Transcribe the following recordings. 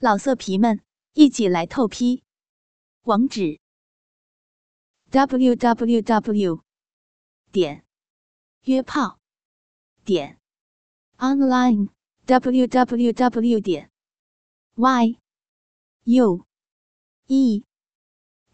老色皮们，一起来透批！网址：w w w 点约炮点 online w w w 点 y u e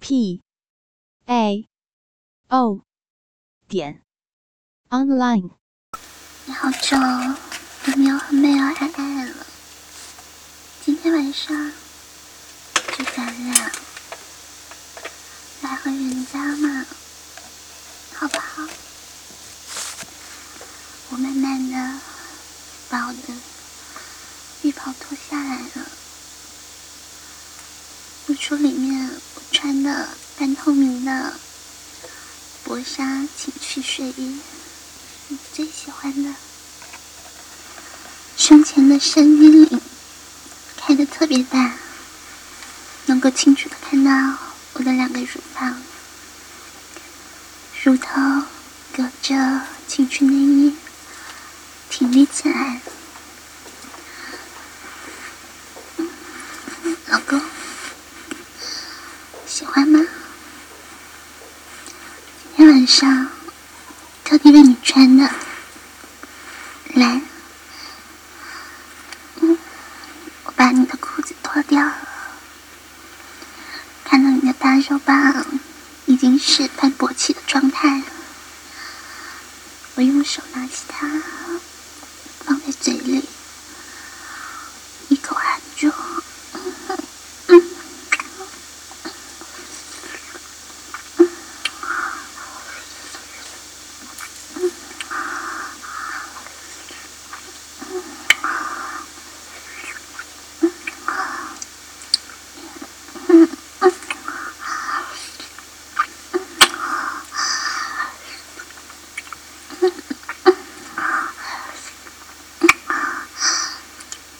p a o 点 online。你好久都没有和妹儿爱爱了，今天晚上就咱俩来和人家嘛，好不好？我慢慢的把我的浴袍脱下来了，露出里面我穿的半透明的薄纱情趣睡衣，你最喜欢的。胸前的深 V 领开的特别大，能够清楚的看到我的两个乳房，乳头隔着情趣内衣挺立起来。老公，喜欢吗？今天晚上特地为你穿的，来。我把你的裤子脱掉了，扳手棒已经是半勃起的状态了。我用手拿起它，放在嘴里，一口含住。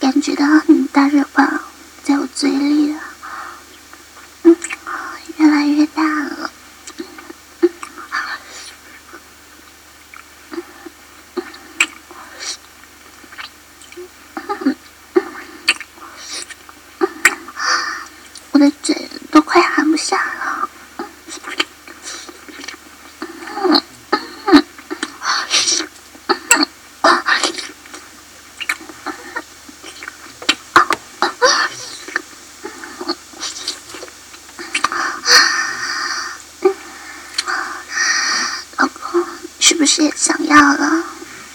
感觉到你的大肉棒在我嘴里了，嗯，越来越大了。我的嘴都快含不下了。老公，是不是也想要了？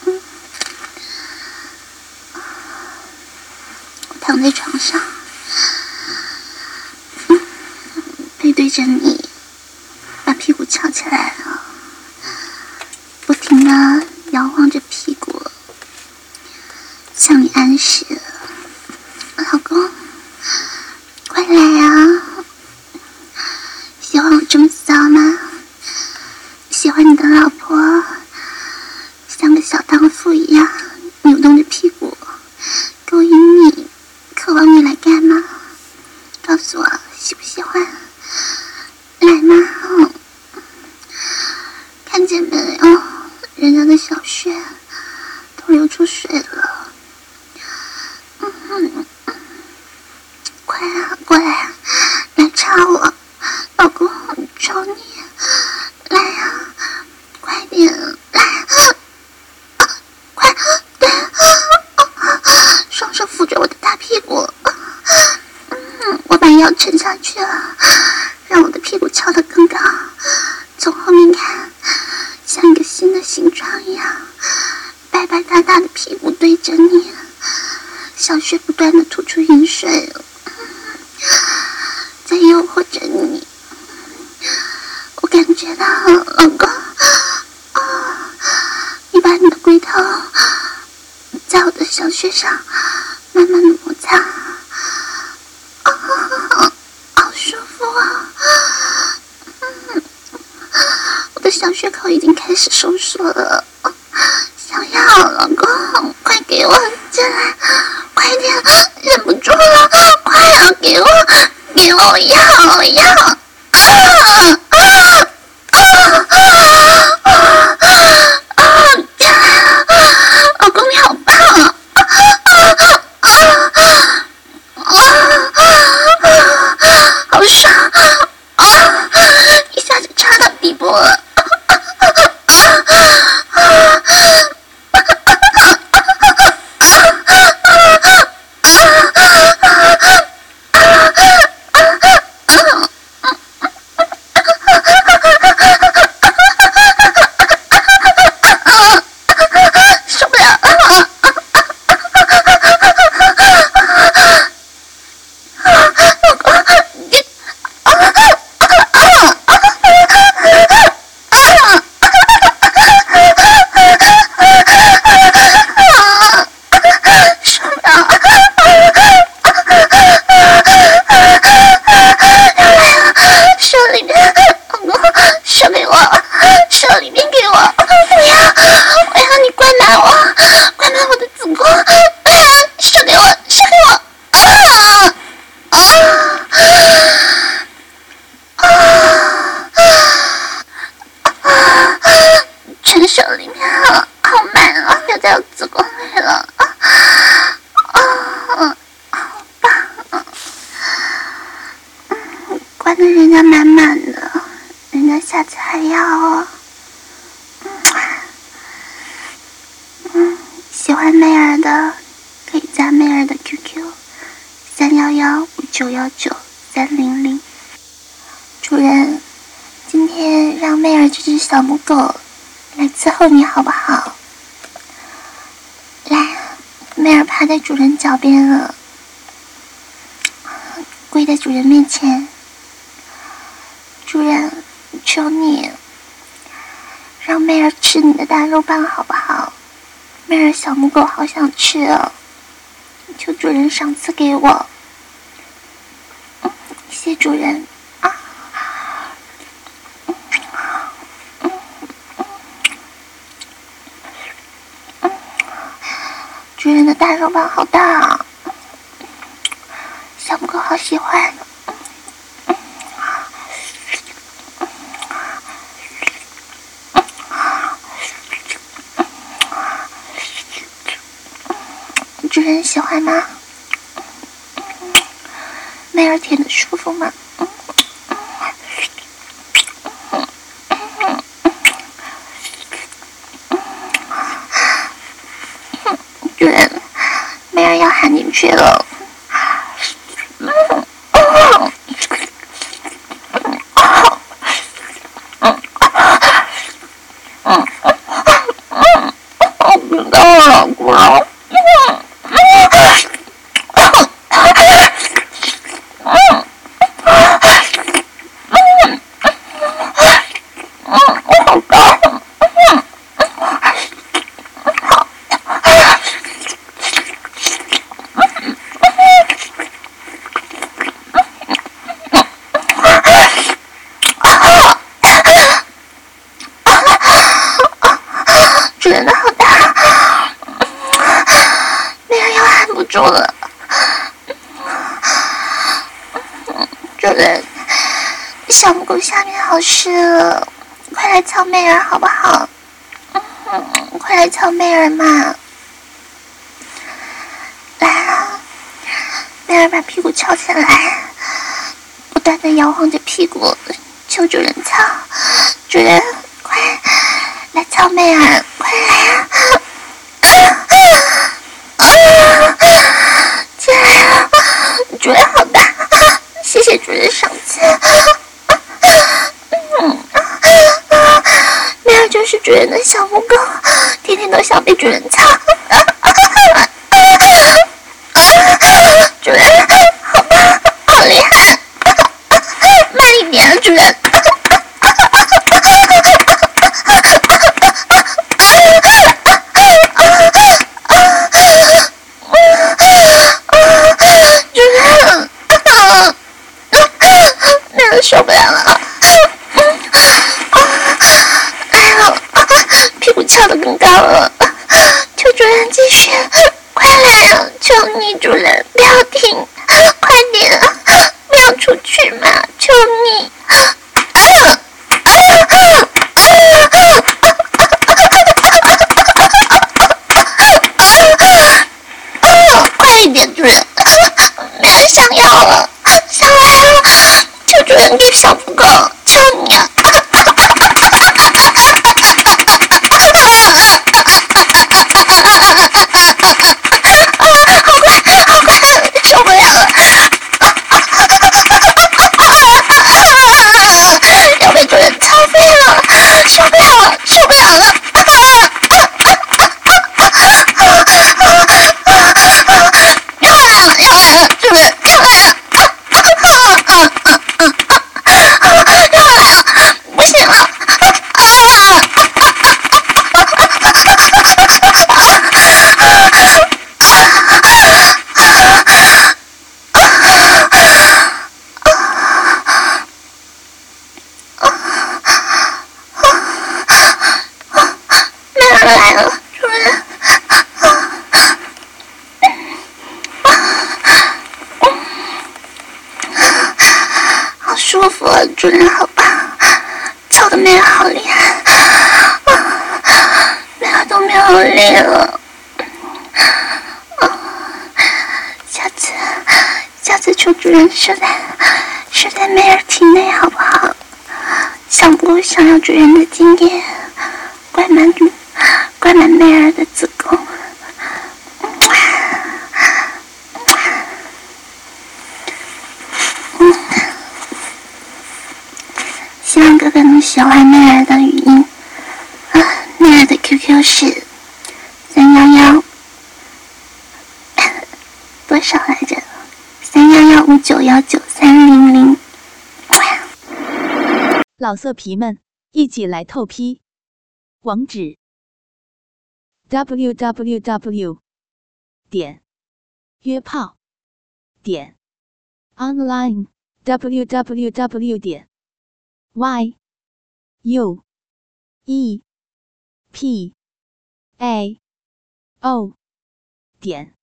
嗯躺在床上，嗯背对着你，把屁股翘起来了，不停的摇晃着屁股，向你暗示，老公，快来啊！喜欢我这么骚吗？喜欢你的老婆像个小荡妇一样扭动着屁股，勾引你，渴望你来干嘛？告诉我喜不喜欢？来嘛！嗯看见没有？人家的小穴都流出水了。嗯哼，快啊，过来啊，来插我，老公，求你，来呀、快点来，啊快，对，双手扶着我的大屁股，嗯，我把腰沉下去了，让我的屁股翘得更高，从后面看，像一个新的形状一样，白白大大的屁股对着你，小穴不断的吐出饮水，在诱惑着你。我感觉到，老公，啊，你把你的龟头在我的小穴上慢慢的摩擦，啊，好舒服啊！嗯，我的小穴口已经开始收缩了，想要，老公，快给我进来，忍不住了，快要，给我，给我，我要，要，这里面好满啊掉在子宫里了啊啊。啊好棒啊嗯关的人家满满的人家下次还要哦嗯喜欢媚儿的可以加媚儿的 qq 三幺幺九幺九三零零主人今天让媚儿这只小母狗来伺候你好不好？来，妹儿趴在主人脚边了。跪在主人面前，主人，求你让妹儿吃你的大肉棒好不好？妹儿小母狗好想吃哦，求主人赏赐给我。谢主人主人的大肉棒好大啊！小母狗好喜欢，主人喜欢吗？妹儿舔的舒服吗？主人，妹儿要喊进谢了。主人的好大，妹儿要喊不住了。主人，小母狗下面好湿了，快来敲妹儿好不好？快来敲妹儿嘛！来啊，妹儿把屁股翘起来，不断的摇晃着屁股，求主人敲。主人，快来敲妹儿！好厉害，妹儿都没有力了。下次，下次求主人射在是在梅儿体内，好不好？想不想要主人的经验？灌满，灌满妹儿的子哥哥能学会妹儿的语音。啊，妹儿的 QQ 是三幺幺。多少来着？三幺幺五九幺九三零零。老色皮们，一起来透批！网址。：w w w 点。约炮。点。online w w w 点。y u e. P. A. O. 点。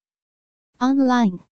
Online。